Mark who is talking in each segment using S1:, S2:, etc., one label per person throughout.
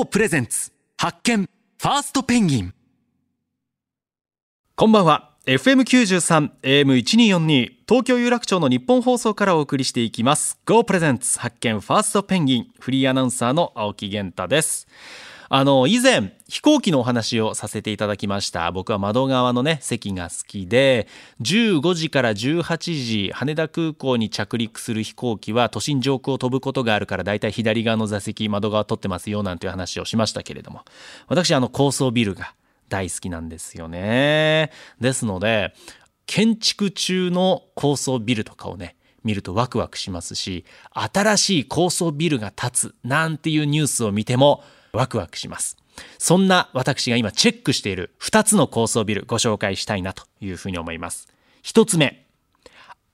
S1: GO プレゼンツ。発見。ファーストペンギン。
S2: こんばんは。FM93 AM1242 東京有楽町の日本放送からお送りしていきます。GO プレゼンツ発見。ファーストペンギン。フリーアナウンサーの青木源太です。あの以前飛行機のお話をさせていただきました。僕は窓側のね席が好きで15時から18時羽田空港に着陸する飛行機は都心上空を飛ぶことがあるからだいたい左側の座席窓側取ってますよなんていう話をしましたけれども。私あの高層ビルが大好きなんですよね。ですので建築中の高層ビルとかをね見るとワクワクしますし新しい高層ビルが建つなんていうニュースを見てもワクワクします。そんな私が今チェックしている2つの高層ビルご紹介したいなというふうに思います。1つ目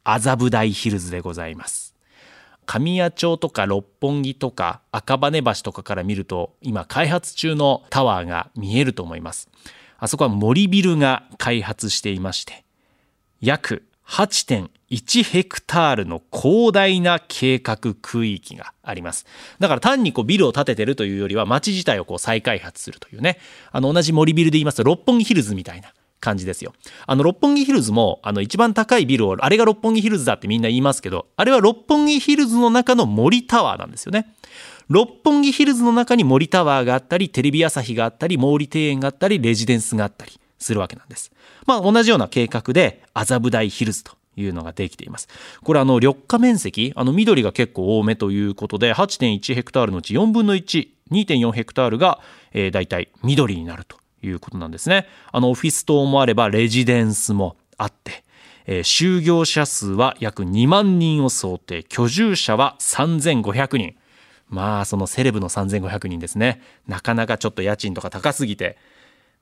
S2: 麻布台ヒルズでございます。神谷町とか六本木とか赤羽橋とかから見ると今開発中のタワーが見えると思います。あそこは森ビルが開発していまして約8.1ヘクタールの広大な計画区域があります。だから単にこうビルを建ててるというよりは街自体をこう再開発するというね。あの同じ森ビルで言いますと六本木ヒルズみたいな感じですよ。あの六本木ヒルズもあの一番高いビルをあれが六本木ヒルズだってみんな言いますけどあれは六本木ヒルズの中の森タワーなんですよね。六本木ヒルズの中に森タワーがあったりテレビ朝日があったり毛利庭園があったりレジデンスがあったり。するわけなんですまあ、同じような計画で麻布台ヒルズというのができています。これあの緑化面積あの緑が結構多めということで8.1ヘクタールのうち4分の1 2.4ヘクタールが、えー、大体緑になるということなんですね。あのオフィス棟もあればレジデンスもあって、えー、就業者数は約2万人を想定居住者は3500人まあそのセレブの3500人ですねなかなかちょっと家賃とか高すぎて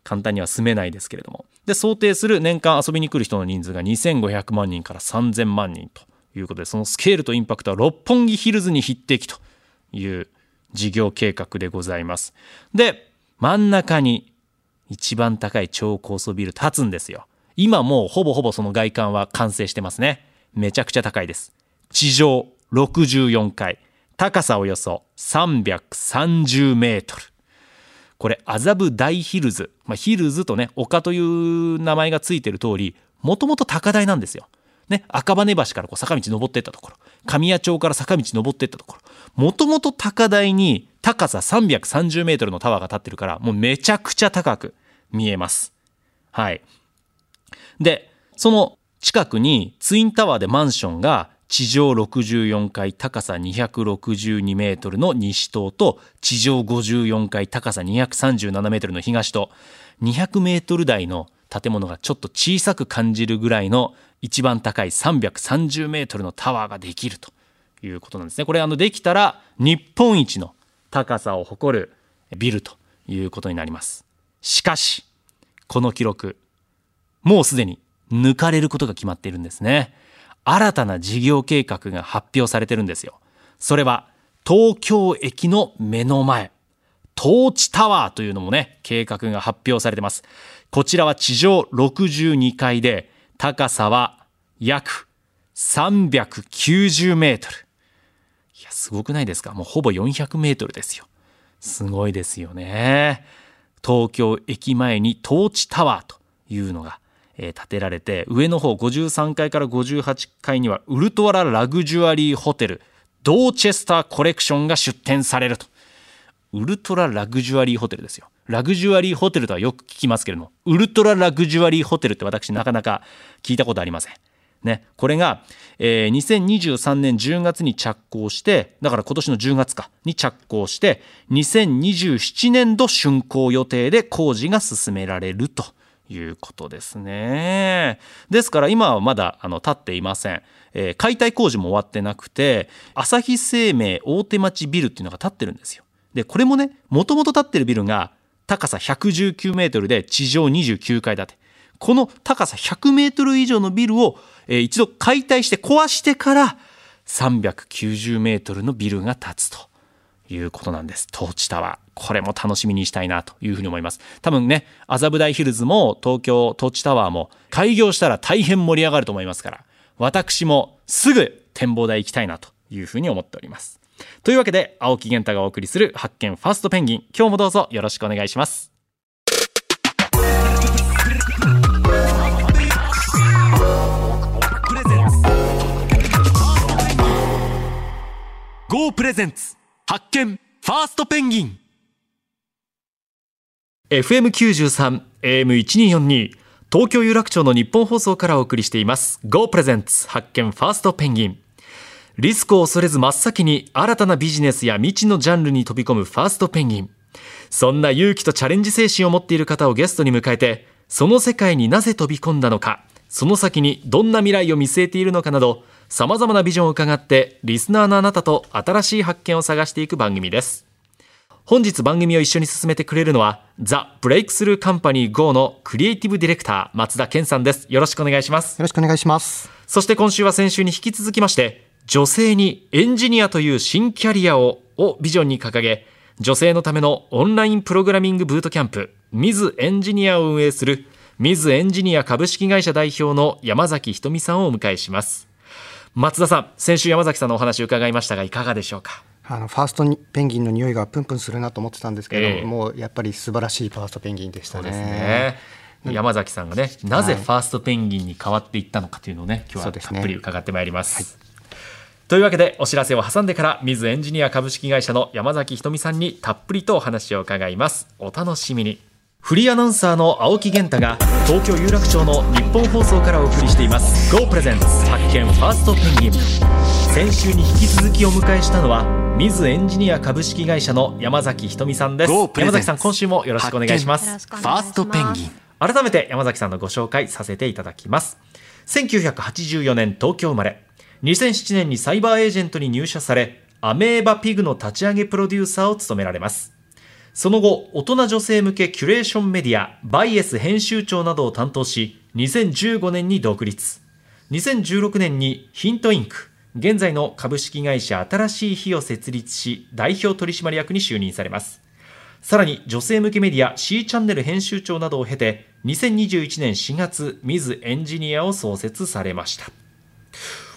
S2: 簡単には住めないですけれども。で想定する年間遊びに来る人の人数が2500万人から3000万人ということでそのスケールとインパクトは六本木ヒルズに匹敵という事業計画でございます。で真ん中に一番高い超高層ビル建つんですよ。今もうほぼほぼその外観は完成してますね。めちゃくちゃ高いです。地上64階。高さおよそ330メートル。これ麻布大ヒルズ、まあ、ヒルズとね丘という名前がついてる通りもともと高台なんですよ。ね、赤羽橋からこう坂道登っていったところ神谷町から坂道登っていったところもともと高台に高さ330メートルのタワーが立ってるからもうめちゃくちゃ高く見えます。はい。でその近くにツインタワーでマンションが地上64階高さ262メートルの西棟と地上54階高さ237メートルの東棟200メートル台の建物がちょっと小さく感じるぐらいの一番高い330メートルのタワーができるということなんですね。これあのできたら日本一の高さを誇るビルということになります。しかしこの記録もうすでに抜かれることが決まっているんですね。新たな事業計画が発表されてるんですよ。それは東京駅の目の前、トーチタワーというのもね、計画が発表されてます。こちらは地上62階で、高さは約390メートル。いや、すごくないですか？もうほぼ400メートルですよ。すごいですよね。東京駅前にトーチタワーというのが建てられて上の方53階から58階にはウルトララグジュアリーホテルドーチェスターコレクションが出展されると。ウルトララグジュアリーホテルですよ。ラグジュアリーホテルとはよく聞きますけれどもウルトララグジュアリーホテルって私なかなか聞いたことありません。ね、これが、えー、2023年10月に着工してだから今年の10月かに着工して2027年度竣工予定で工事が進められると。いうことですね。ですから今はまだあの立っていません。えー、解体工事も終わってなくて朝日生命大手町ビルっていうのが建ってるんですよ。でこれもねもともと建ってるビルが高さ119メートルで地上29階建て。この高さ100メートル以上のビルを、えー、一度解体して壊してから390メートルのビルが建つということなんです。トーチタワー。これも楽しみにしたいなというふうに思います。多分ね、麻布台ヒルズも東京トーチタワーも開業したら大変盛り上がると思いますから、私もすぐ展望台行きたいなというふうに思っております。というわけで青木源太がお送りする発見ファーストペンギン今日もどうぞよろしくお願いします
S1: GO プレゼンツ発見。ファーストペンギン。
S2: FM93 AM1242 東京有楽町の日本放送からお送りしています。GO プレゼンツ発見。ファーストペンギン。リスクを恐れず真っ先に新たなビジネスや未知のジャンルに飛び込む。ファーストペンギン。そんな勇気とチャレンジ精神を持っている方をゲストに迎えてその世界になぜ飛び込んだのか。その先にどんな未来を見据えているのかなどさまざまなビジョンを伺ってリスナーのあなたと新しい発見を探していく番組です。本日番組を一緒に進めてくれるのはザ・ブレイクスルーカンパニー GO のクリエイティブディレクター松田健さんです。よろしくお願いします。
S3: よろしくお願いします。
S2: そして今週は先週に引き続きまして女性にエンジニアという新キャリアををビジョンに掲げ女性のためのオンラインプログラミングブートキャンプ Ms.Engineer を運営するミズエンジニア株式会社代表の山崎ひとみさんをお迎えします松田さん先週山崎さんのお話を伺いましたがいかがでしょうか？
S3: あのファーストにペンギンの匂いがプンプンするなと思ってたんですけど、
S2: ええ。
S3: もうやっぱり素晴らしいファーストペンギンでしたね。
S2: ね。山崎さんがね、なぜファーストペンギンに変わっていったのかというのをね、今日はたっぷり伺ってまいります。というわけでお知らせを挟んでから水エンジニア株式会社の山崎ひとみさんにたっぷりとお話を伺います。お楽しみにフリーアナウンサーの青木源太が東京有楽町の日本放送からお送りしています。GO プレゼンツ発見ファーストペンギン。先週に引き続きお迎えしたのは水エンジニア株式会社の山崎ひとみさんです。山崎さん今週もよろしくお願いします。
S1: ファーストペンギン。
S2: 改めて山崎さんのご紹介させていただきます。1984年東京生まれ。2007年にサイバーエージェントに入社されアメーバピグの立ち上げプロデューサーを務められますその後大人女性向けキュレーションメディアバイエス編集長などを担当し2015年に独立。2016年にヒントインク現在の株式会社新しい日を設立し代表取締役に就任されます。さらに女性向けメディア C チャンネル編集長などを経て2021年4月ミズエンジニアを創設されました。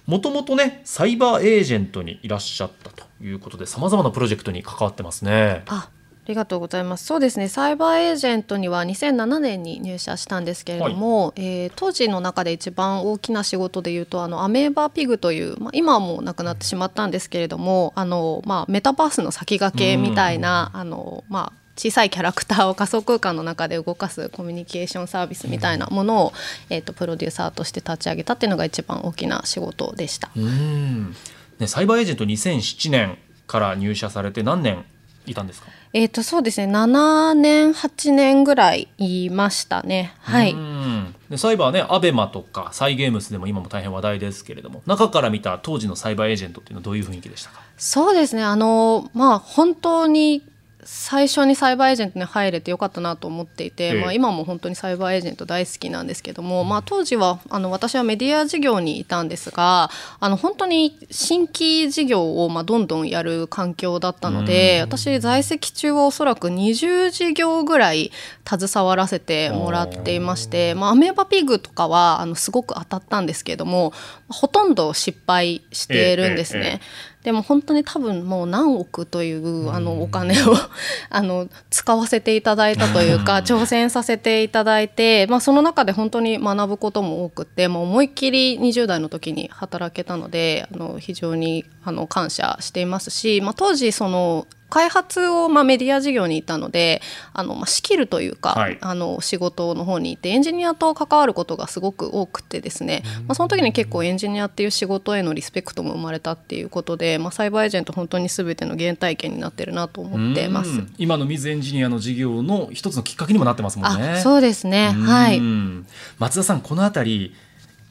S2: もともとねサイバーエージェントにいらっしゃったということでさまざまなプロジェクトに関わってますね。
S4: ありがとうございます。そうですね。サイバーエージェントには2007年に入社したんですけれども、えー当時の中で一番大きな仕事でいうとあのアメーバーピグという、まあ、今はもうなくなってしまったんですけれども、あのまあメタバースの先駆けみたいな、あのまあ小さいキャラクターを仮想空間の中で動かすコミュニケーションサービスみたいなものを、えー、とプロデューサーとして立ち上げたっていうのが一番大きな仕事でした。
S2: うんねサイバーエージェント2007年から入社されて何年いたんですか？
S4: えー、とそうですね。7年8年ぐらいいましたね。はい、
S2: うん。でサイバーねアベマとかサイゲームスでも今も大変話題ですけれども中から見た当時のサイバーエージェントっていうのはどういう雰囲気でしたか？
S4: そうですね。あのまあ本当に最初にサイバーエージェントに入れてよかったなと思っていて、
S2: ええ。
S4: まあ、今も本当にサイバーエージェント大好きなんですけども、まあ、当時はあの私はメディア事業にいたんですがあの本当に新規事業をまあどんどんやる環境だったので私在籍中はおそらく20事業ぐらい携わらせてもらっていまして、まあ、アメーバピグとかはあのすごく当たったんですけれどもほとんど失敗しているんですね。
S2: えええ
S4: でも本当に多分もう何億というあのお金を あの使わせていただいたというか挑戦させていただいて、まあ、その中で本当に学ぶことも多くて、まあ、思いっきり20代の時に働けたのであの非常にあの感謝していますし、まあ、当時その開発を、まあ、メディア事業にいたのであの、まあ、仕切るというか、
S2: はい。
S4: あの仕事の方にいてエンジニアと関わることがすごく多くてですね、まあ、その時に結構エンジニアっていう仕事へのリスペクトも生まれたっていうことで、まあ、サイバーエージェント本当に全ての原体験になってるなと思ってます。
S2: う。ん。今の水エンジニアの事業の一つのきっかけにもなってますもんね。
S4: あそうですね、はい。
S2: うん。松田さんこのあたり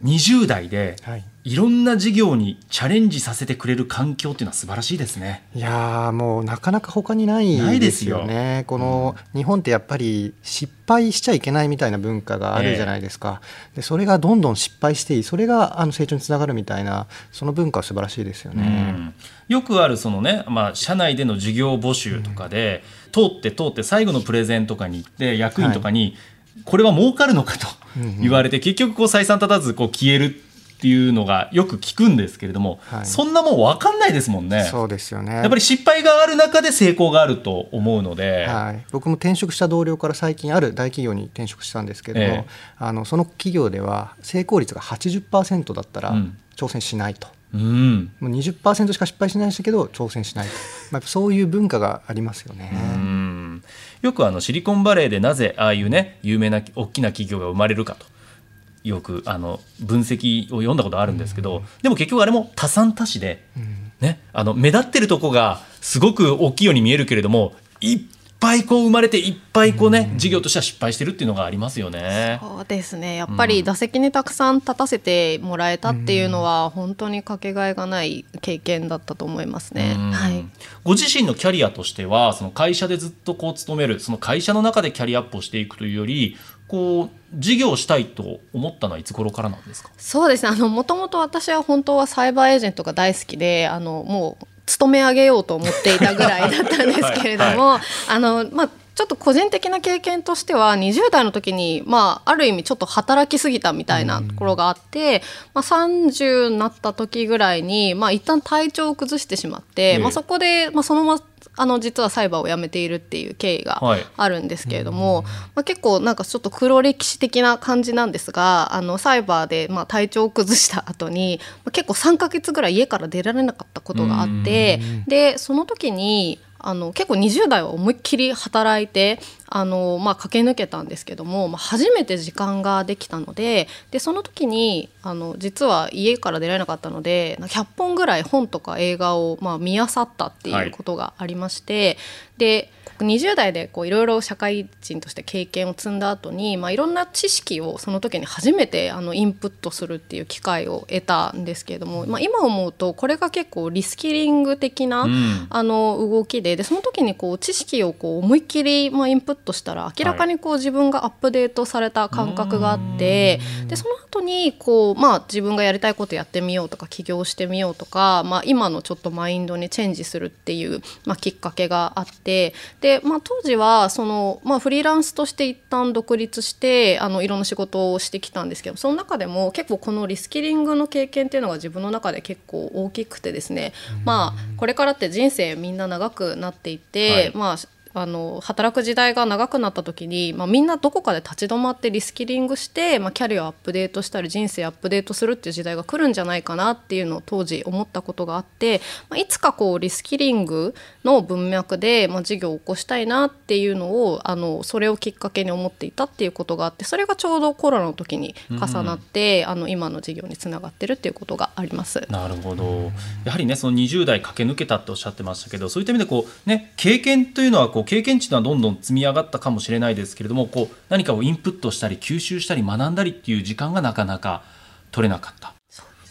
S2: 20代で
S3: はい
S2: いろんな事業にチャレンジさせてくれる環境っていうのは素晴らしいですね。
S3: いやーもうなかなか他にない
S2: ないで
S3: ですす
S2: よ
S3: よね。この日本ってやっぱり失敗しちゃいけないみたいな文化があるじゃないですか。でそれがどんどん失敗していい、それがあの成長につながるみたいなその文化は素晴らしいですよね。
S2: うんよくあるそのね、まあ、社内での事業募集とかで、通って通って最後のプレゼンとかに行って役員とかに、これは儲かるのかと言われて、結局こう採算立たずこう消えるっていうのがよく聞くんですけれども、
S3: はい。
S2: そんなもん分かんないですもんね。
S3: そうですよね。
S2: やっぱり失敗がある中で成功があると思うので、
S3: はい、僕も転職した同僚から最近ある大企業に転職したんですけども、
S2: ええ。
S3: あのその企業では成功率が80%だったら
S2: うん。
S3: 挑戦しないと、
S2: うん、
S3: もう20%しか失敗しないんですけど挑戦しないと、まあ、そういう文化がありますよね。
S2: うんよくあのシリコンバレーでなぜああいうね有名な大きな企業が生まれるかと。よくあの分析を読んだことあるんですけど、でも結局あれも多産多死で、ね、あの目立ってるとこがすごく大きいように見えるけれどもいっぱいこう生まれていっぱいこうね、事業としては失敗してるっていうのがありますよね。
S4: そうですね。やっぱり打席にたくさん立たせてもらえたっていうのは本当にかけがえがない経験だったと思いますね。
S2: うん。
S4: はい。
S2: ご自身のキャリアとしてはその会社でずっとこう勤めるその会社の中でキャリアアップをしていくというよりこう事業をしたいと思ったのはいつ頃からなんですか？
S4: そうですね。あのもともと私は本当はサイバーエージェントが大好きであのもう勤め上げようと思っていたぐらいだったんですけれども、
S2: は
S4: あのまあちょっと個人的な経験としては20代の時に、まあ、ある意味ちょっと働きすぎたみたいなところがあって、まあ、30になった時ぐらいに、まあ、一旦体調を崩してしまって、
S2: ええ。
S4: まあ、そこで、まあ、そのままあの実はサイバーを辞めているっていう経緯が
S2: はい。
S4: あるんですけれども、まあ、結構なんかちょっと黒歴史的な感じなんですがあのサイバーでまあ体調を崩した後に、まあ、結構3ヶ月ぐらい家から出られなかったことがあってでその時にあの結構20代は思いっきり働いてあの、まあ、駆け抜けたんですけども、まあ、初めて時間ができたのででその時にあの実は家から出られなかったので100本ぐらい本とか映画を、まあ、見漁ったって
S2: いう
S4: ことがありまして、で20代でいろいろ社会人として経験を積んだ後に、まあ、いろんな知識をその時に初めてあのインプットするっていう機会を得たんですけれども、まあ、今思うとこれが結構リスキリング的な、
S2: うん。
S4: あの動きででその時にこう知識をこう思いっきり、まあ、インプットしたら明らかにこう自分がアップデートされた感覚があってでその後にこうまあ自分がやりたいことやってみようとか起業してみようとか、まあ、今のちょっとマインドにチェンジするっていう、まあ、きっかけがあってで、まあ、当時はその、まあ、フリーランスとして一旦独立してあのいろんな仕事をしてきたんですけどその中でも結構このリスキリングの経験っていうのが自分の中で結構大きくてですね、まあ、これからって人生みんな長くなっていて、
S2: はい。
S4: まああの働く時代が長くなった時に、まあ、みんなどこかで立ち止まってリスキリングして、まあ、キャリアをアップデートしたり人生アップデートするっていう時代が来るんじゃないかなっていうのを当時思ったことがあって、まあ、いつかこうリスキリングの文脈で、まあ、事業を起こしたいなっていうのをあのそれをきっかけに思っていたっていうことがあってそれがちょうどコロナの時に重なって、あの今の事業につながってるっていうことがあります。
S2: なるほどやはりねその20代駆け抜けたっておっしゃってましたけどそういった意味でこう、ね、経験というのはこう経験値はどんどん積み上がったかもしれないですけれどもこう何かをインプットしたり吸収したり学んだりっていう時間がなかなか取れなかった。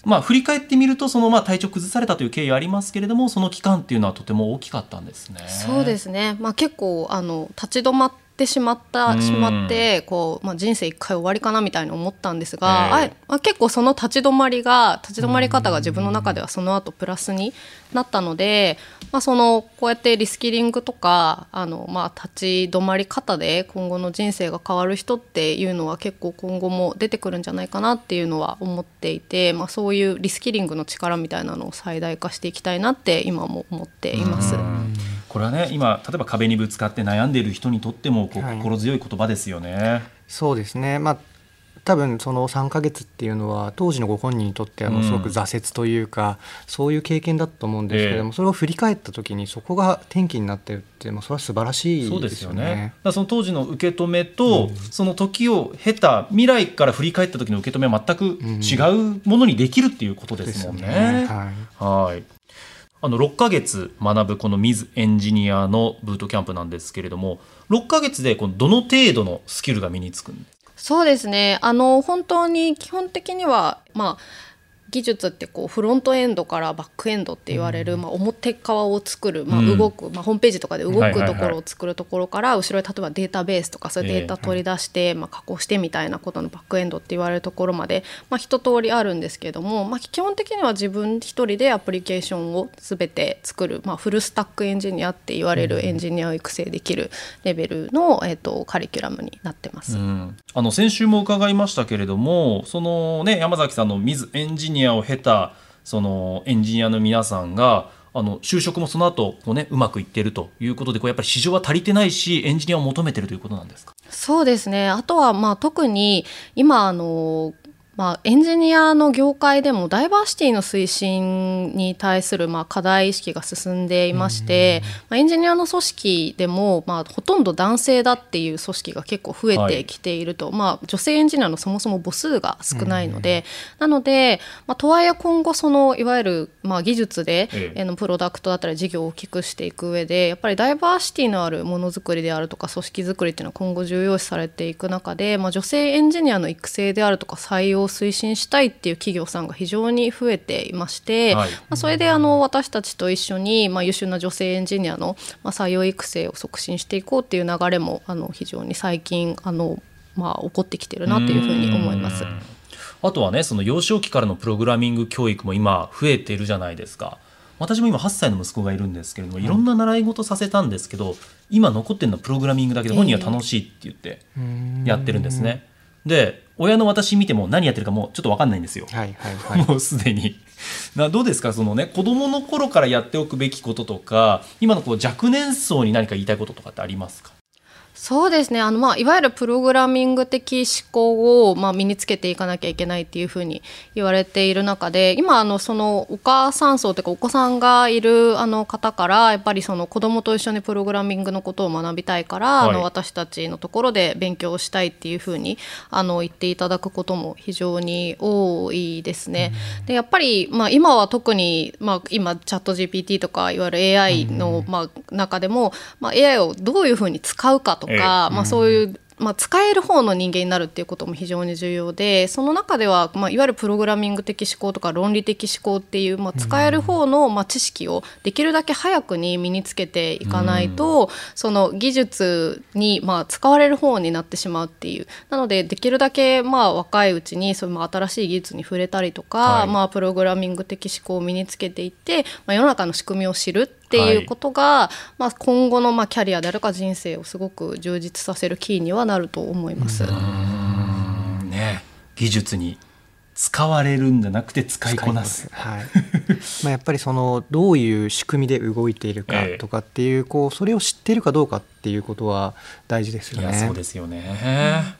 S2: まあ、振り返ってみるとそのまあ体調崩されたという経緯はありますけれどもその期間っていうのはとても大きかったんですね。
S4: そうですね、まあ、結構あの立ち止まってしまった
S2: うん。
S4: しまってこう、まあ、人生一回終わりかなみたいに思ったんですが、あ、結構その立ち止まりが立ち止まり方が自分の中ではその後プラスになったので、まあ、そのこうやってリスキリングとかあの、まあ、立ち止まり方で今後の人生が変わる人っていうのは結構今後も出てくるんじゃないかなっていうのは思っていて、まあ、そういうリスキリングの力みたいなのを最大化していきたいなって今も思っています。
S2: これはね今例えば壁にぶつかって悩んでいる人にとってもこう
S3: はい。
S2: 心強い言葉ですよね。
S3: そうですね、まあ、多分その3ヶ月っていうのは当時のご本人にとってはもうすごく挫折というか、そういう経験だったと思うんですけれども、
S2: え。え
S3: それを振り返った時にそこが転機になってるってもうそれは素晴らし
S2: そうで
S3: いですす
S2: よね。だ
S3: よね
S2: その当時の受け止めと、その時を経た未来から振り返った時の受け止めは全く違うものにできるっていうことですもんね。
S3: ですよね。はい。
S2: はい。あの6ヶ月学ぶこのミズエンジニアのブートキャンプなんですけれども、6ヶ月でこのどの程度のスキルが身につくんですか？
S4: そうですねあの本当に基本的にはまあ技術ってこうフロントエンドからバックエンドって言われる、まあ、表側を作る、まあ、動く、まあ、ホームページとかで動くところを作るところから後ろに例えばデータベースとかそういうデータ取り出して、まあ、加工してみたいなことのバックエンドって言われるところまで、まあ、一通りあるんですけども、まあ、基本的には自分一人でアプリケーションを全て作る、まあ、フルスタックエンジニアって言われるエンジニアを育成できるレベルの、えー、とカリキュラムになってます。
S2: うん。あの先週も伺いましたけれどもその、ね、山崎さんの Ms.Engineer を経たそのエンジニアの皆さんがあの就職もその後こうねうまくいってるということでこうやっぱり市場は足りてないしエンジニアを求めてるということなんですか？
S4: そうですね。あとはまあ特に今あのまあ、エンジニアの業界でもダイバーシティの推進に対するまあ課題意識が進んでいまして、まあ、エンジニアの組織でもまあほとんど男性だっていう組織が結構増えてきていると、はい、まあ、女性エンジニアのそもそも母数が少ないので、なので、まあ、とはいえ今後そのいわゆるまあ技術で、ええ。のプロダクトだったり事業を大きくしていく上でやっぱりダイバーシティのあるものづくりであるとか組織づくりっていうのは今後重要視されていく中で、まあ、女性エンジニアの育成であるとか採用推進したいっていう企業さんが非常に増えていまして、はい、まあ、それであの私たちと一緒に、まあ、優秀な女性エンジニアの、まあ、採用育成を促進していこうっていう流れもあの非常に最近あの、まあ、起こってきてるなというふうに思います。
S2: あとはねその幼少期からのプログラミング教育も今増えてるじゃないですか。私も今8歳の息子がいるんですけれどもいろんな習い事させたんですけど、今残ってるのはプログラミングだけで本人は楽しいって言ってやってるんですね。で親の私見ても何やってるかもうちょっと分かんないんですよ、
S3: はいはいはい、
S2: もうすでに。などうですか？そのね子どもの頃からやっておくべきこととか今のこう若年層に何か言いたいこととかってありますか？
S4: そうですね。あの、まあ、いわゆるプログラミング的思考を、まあ、身につけていかなきゃいけないっていうふうに言われている中で今あのそのお母さん層というかお子さんがいるあの方からやっぱりその子供と一緒にプログラミングのことを学びたいから、はい、あの私たちのところで勉強したいっていうふうにあの言っていただくことも非常に多いですね。でやっぱり、まあ、今は特に、まあ、今チャット GPT とかいわゆる AI の、まあ、中でも、まあ、AI をどういうふうに使うかととか、まあ、そういうまあ、使える方の人間になるっていうことも非常に重要でその中では、まあ、いわゆるプログラミング的思考とか論理的思考っていう、まあ、使える方の、まあ、知識をできるだけ早くに身につけていかないと、その技術に、まあ、使われる方になってしまうっていう。なのでできるだけ、まあ、若いうちにその新しい技術に触れたりとか、はい、まあ、プログラミング的思考を身につけていって、まあ、世の中の仕組みを知るっていうことが、はい、まあ、今後のまあキャリアであるか人生をすごく充実させるキーにはなると思います。
S2: ね、技術に使われるんじゃなくて使いこなす。
S3: はい。まあやっぱりそのどういう仕組みで動いているかとかっていう、こうそれを知っているかどうかっていうことは大事ですよね。
S2: そうですよね。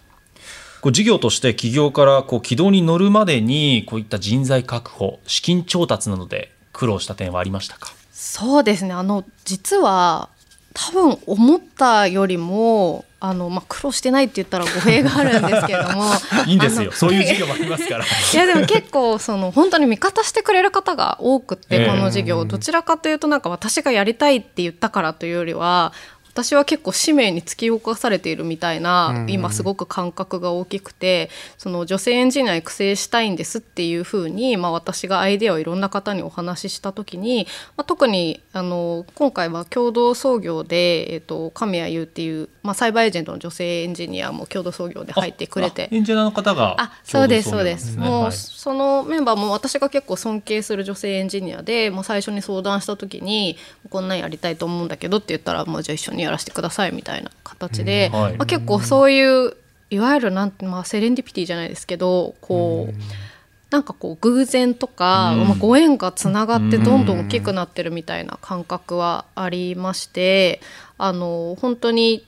S2: こう事業として企業からこう軌道に乗るまでにこういった人材確保、資金調達などで苦労した点はありましたか？
S4: そうですね。あの実は多分思ったよりもあの、まあ、苦労してないって言ったら語弊があるんですけれども。
S2: いいんですよ。そういう授業もありますから。い
S4: やでも結構その本当に味方してくれる方が多くてこの授業、どちらかというとなんか私がやりたいって言ったからというよりは私は結構使命に突き動かされているみたいな、今すごく感覚が大きくてその女性エンジニア育成したいんですっていうふうに、まあ、私がアイデアをいろんな方にお話しした時に、まあ、特にあの今回は共同創業で、えーと、神谷優っていう、まあ、サイバーエージェントの女性エンジニアも共同創業で入ってくれて。
S2: エンジニアの方が
S4: あそうですそうです、もう、はい、そのメンバーも私が結構尊敬する女性エンジニアでもう最初に相談した時にこんなんやりたいと思うんだけどって言ったらもうじゃあ一緒にやらせてくださいみたいな形で、うんはい、まあ、結構そういういわゆるなんて、まあ、セレンディピティじゃないですけどこう。うん。なんかこう偶然とか、うん、まあ、ご縁がつながってどんどん。大きくなってるみたいな感覚はありまして、あの本当に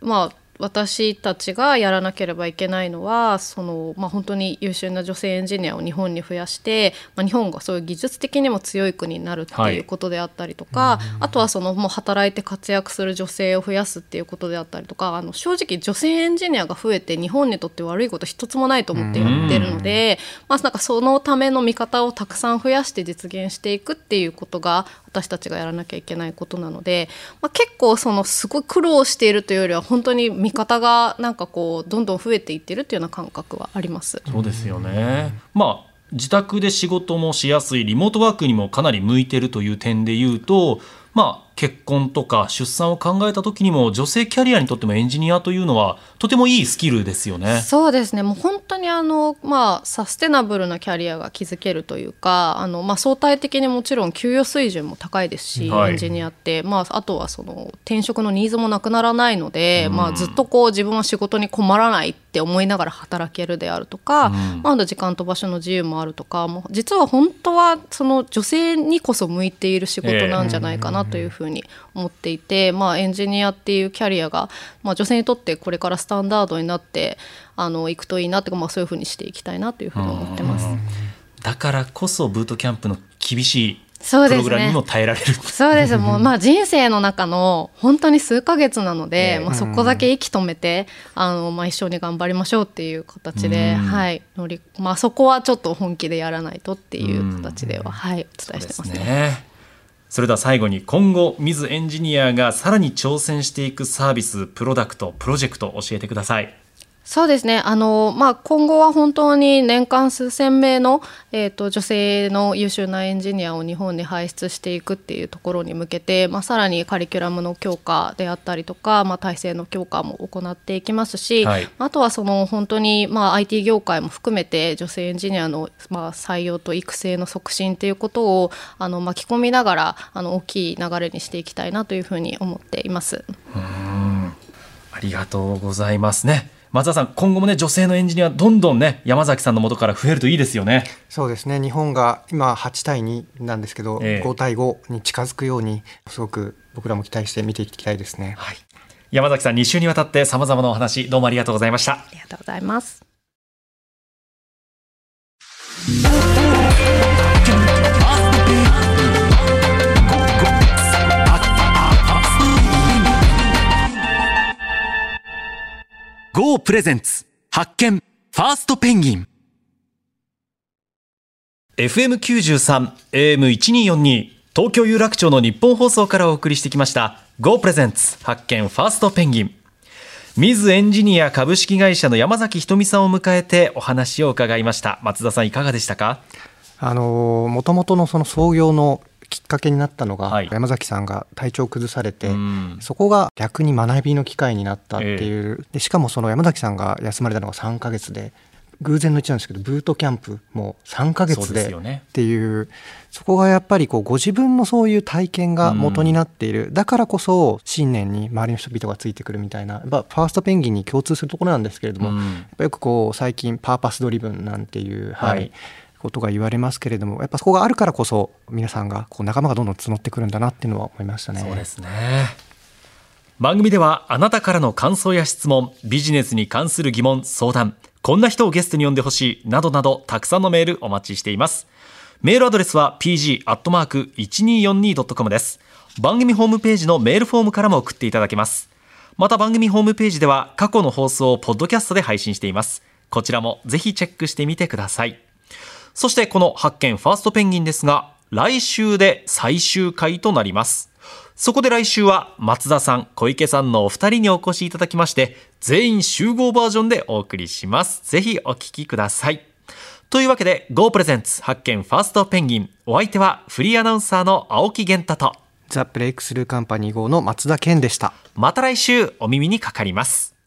S4: まあ私たちがやらなければいけないのはその、まあ、本当に優秀な女性エンジニアを日本に増やして、まあ、日本がそういう技術的にも強い国になるっていうことであったりとか、はい、あとはそのもう働いて活躍する女性を増やすっていうことであったりとかあの正直女性エンジニアが増えて日本にとって悪いこと一つもないと思ってやってるので、まあ、なんかそのための見方をたくさん増やして実現していくっていうことが私たちがやらなきゃいけないことなので、まあ、結構そのすごい苦労しているというよりは本当に見方がなんかこうどんどん増えていってるっていうような感覚はあります。
S2: そうですよね、まあ自宅で仕事もしやすいリモートワークにもかなり向いてるという点で言うとまあ結婚とか出産を考えた時にも女性キャリアにとってもエンジニアというのはとてもいいスキルですよね。
S4: そうですね。もう本当にあの、まあ、サステナブルなキャリアが築けるというかあの、まあ、相対的にもちろん給与水準も高いですし、
S2: はい。
S4: エンジニアって、まあ、あとはその転職のニーズもなくならないので、まあ、ずっとこう自分は仕事に困らないって思いながら働けるであるとか、まあ、あと時間と場所の自由もあるとかもう実は本当はその女性にこそ向いている仕事なんじゃないかなというふうに思っていて、まあ、エンジニアっていうキャリアが、まあ、女性にとってこれからスタンダードになってあの行くといいなっていうか、まあ、そういうふうにしていきたいなというふうに思ってます。
S2: だからこそブートキャンプの厳しい
S4: そうですね。
S2: プログラムにも耐えられる。
S4: そうです。もうまあ人生の中の本当に数ヶ月なので、
S2: ええ
S4: まあ、そこだけ息止めてあの、まあ、一緒に頑張りましょうっていう形で、
S2: うん。
S4: はい乗りまあ、そこはちょっと本気でやらないとっていう形では、はい、お伝えしてますね。
S2: それでは最後に今後 Ms.Engineer がさらに挑戦していくサービスプロダクトプロジェクト教えてください。
S4: そうですねあの、まあ、今後は本当に年間数千名の、えー、と女性の優秀なエンジニアを日本に輩出していくっていうところに向けて、まあ、さらにカリキュラムの強化であったりとか、まあ、体制の強化も行っていきますし、
S2: はい
S4: あとはその本当に、まあ、IT 業界も含めて女性エンジニアの、まあ、採用と育成の促進ということをあの巻き込みながらあの大きい流れにしていきたいなというふうに思っています。
S2: ありがとうございますね。松田さん、今後もね、女性のエンジニア、どんどんね、山崎さんの元から増えるといいですよね。
S3: そうですね日本が今8対2なんですけど、
S2: ええ
S3: 5対5に近づくようにすごく僕らも期待して見ていきたいですね。
S2: はい。山崎さん、2週にわたって様々なお話、どうもありがとうございました。
S4: ありがとうございます。
S1: Go Presents 発見ファーストペンギン
S2: FM93、AM1242、東京有楽町のニッポン放送からお送りしてきました、Go Presents 発見ファーストペンギン。 Ms.Engineer株式会社の山崎ひとみさんを迎えてお話を伺いました。松田さんいかがでしたか？
S3: あのもともとのその創業のかけになったのが、
S2: はい。
S3: 山崎さんが体調を崩されて、
S2: うん。
S3: そこが逆に学びの機会になったっていう、でしかもその山崎さんが休まれたのが3ヶ月で偶然の一致なんですけどブートキャンプも3ヶ
S2: そう
S3: 月でっていうそこがやっぱりこうご自分のそういう体験が元になっている、だからこそ信念に周りの人々がついてくるみたいなやっぱファーストペンギンに共通するところなんですけれども、
S2: うん。
S3: やっぱよくこう最近パーパスドリブンなんていう、はい。
S2: はい
S3: ことが言われますけれどもやっぱそこがあるからこそ皆さんがこう仲間がどんどん募ってくるんだなっていうのは思いましたね。
S2: そうですね。番組ではあなたからの感想や質問、ビジネスに関する疑問、相談、こんな人をゲストに呼んでほしい、などなどたくさんのメールお待ちしています。メールアドレスは pg.1242.com です。番組ホームページのメールフォームからも送っていただけます。また番組ホームページでは過去の放送をポッドキャストで配信しています。こちらもぜひチェックしてみてください。そしてこの発見ファーストペンギンですが、来週で最終回となります。そこで来週は松田さん、小池さんのお二人にお越しいただきまして、全員集合バージョンでお送りします。ぜひお聞きください。というわけで、Go Presents 発見ファーストペンギン。お相手はフリーアナウンサーの青木源太と、
S3: ザ・ブレイクスルーカンパニー号の松田健でした。
S2: また来週お耳にかかります。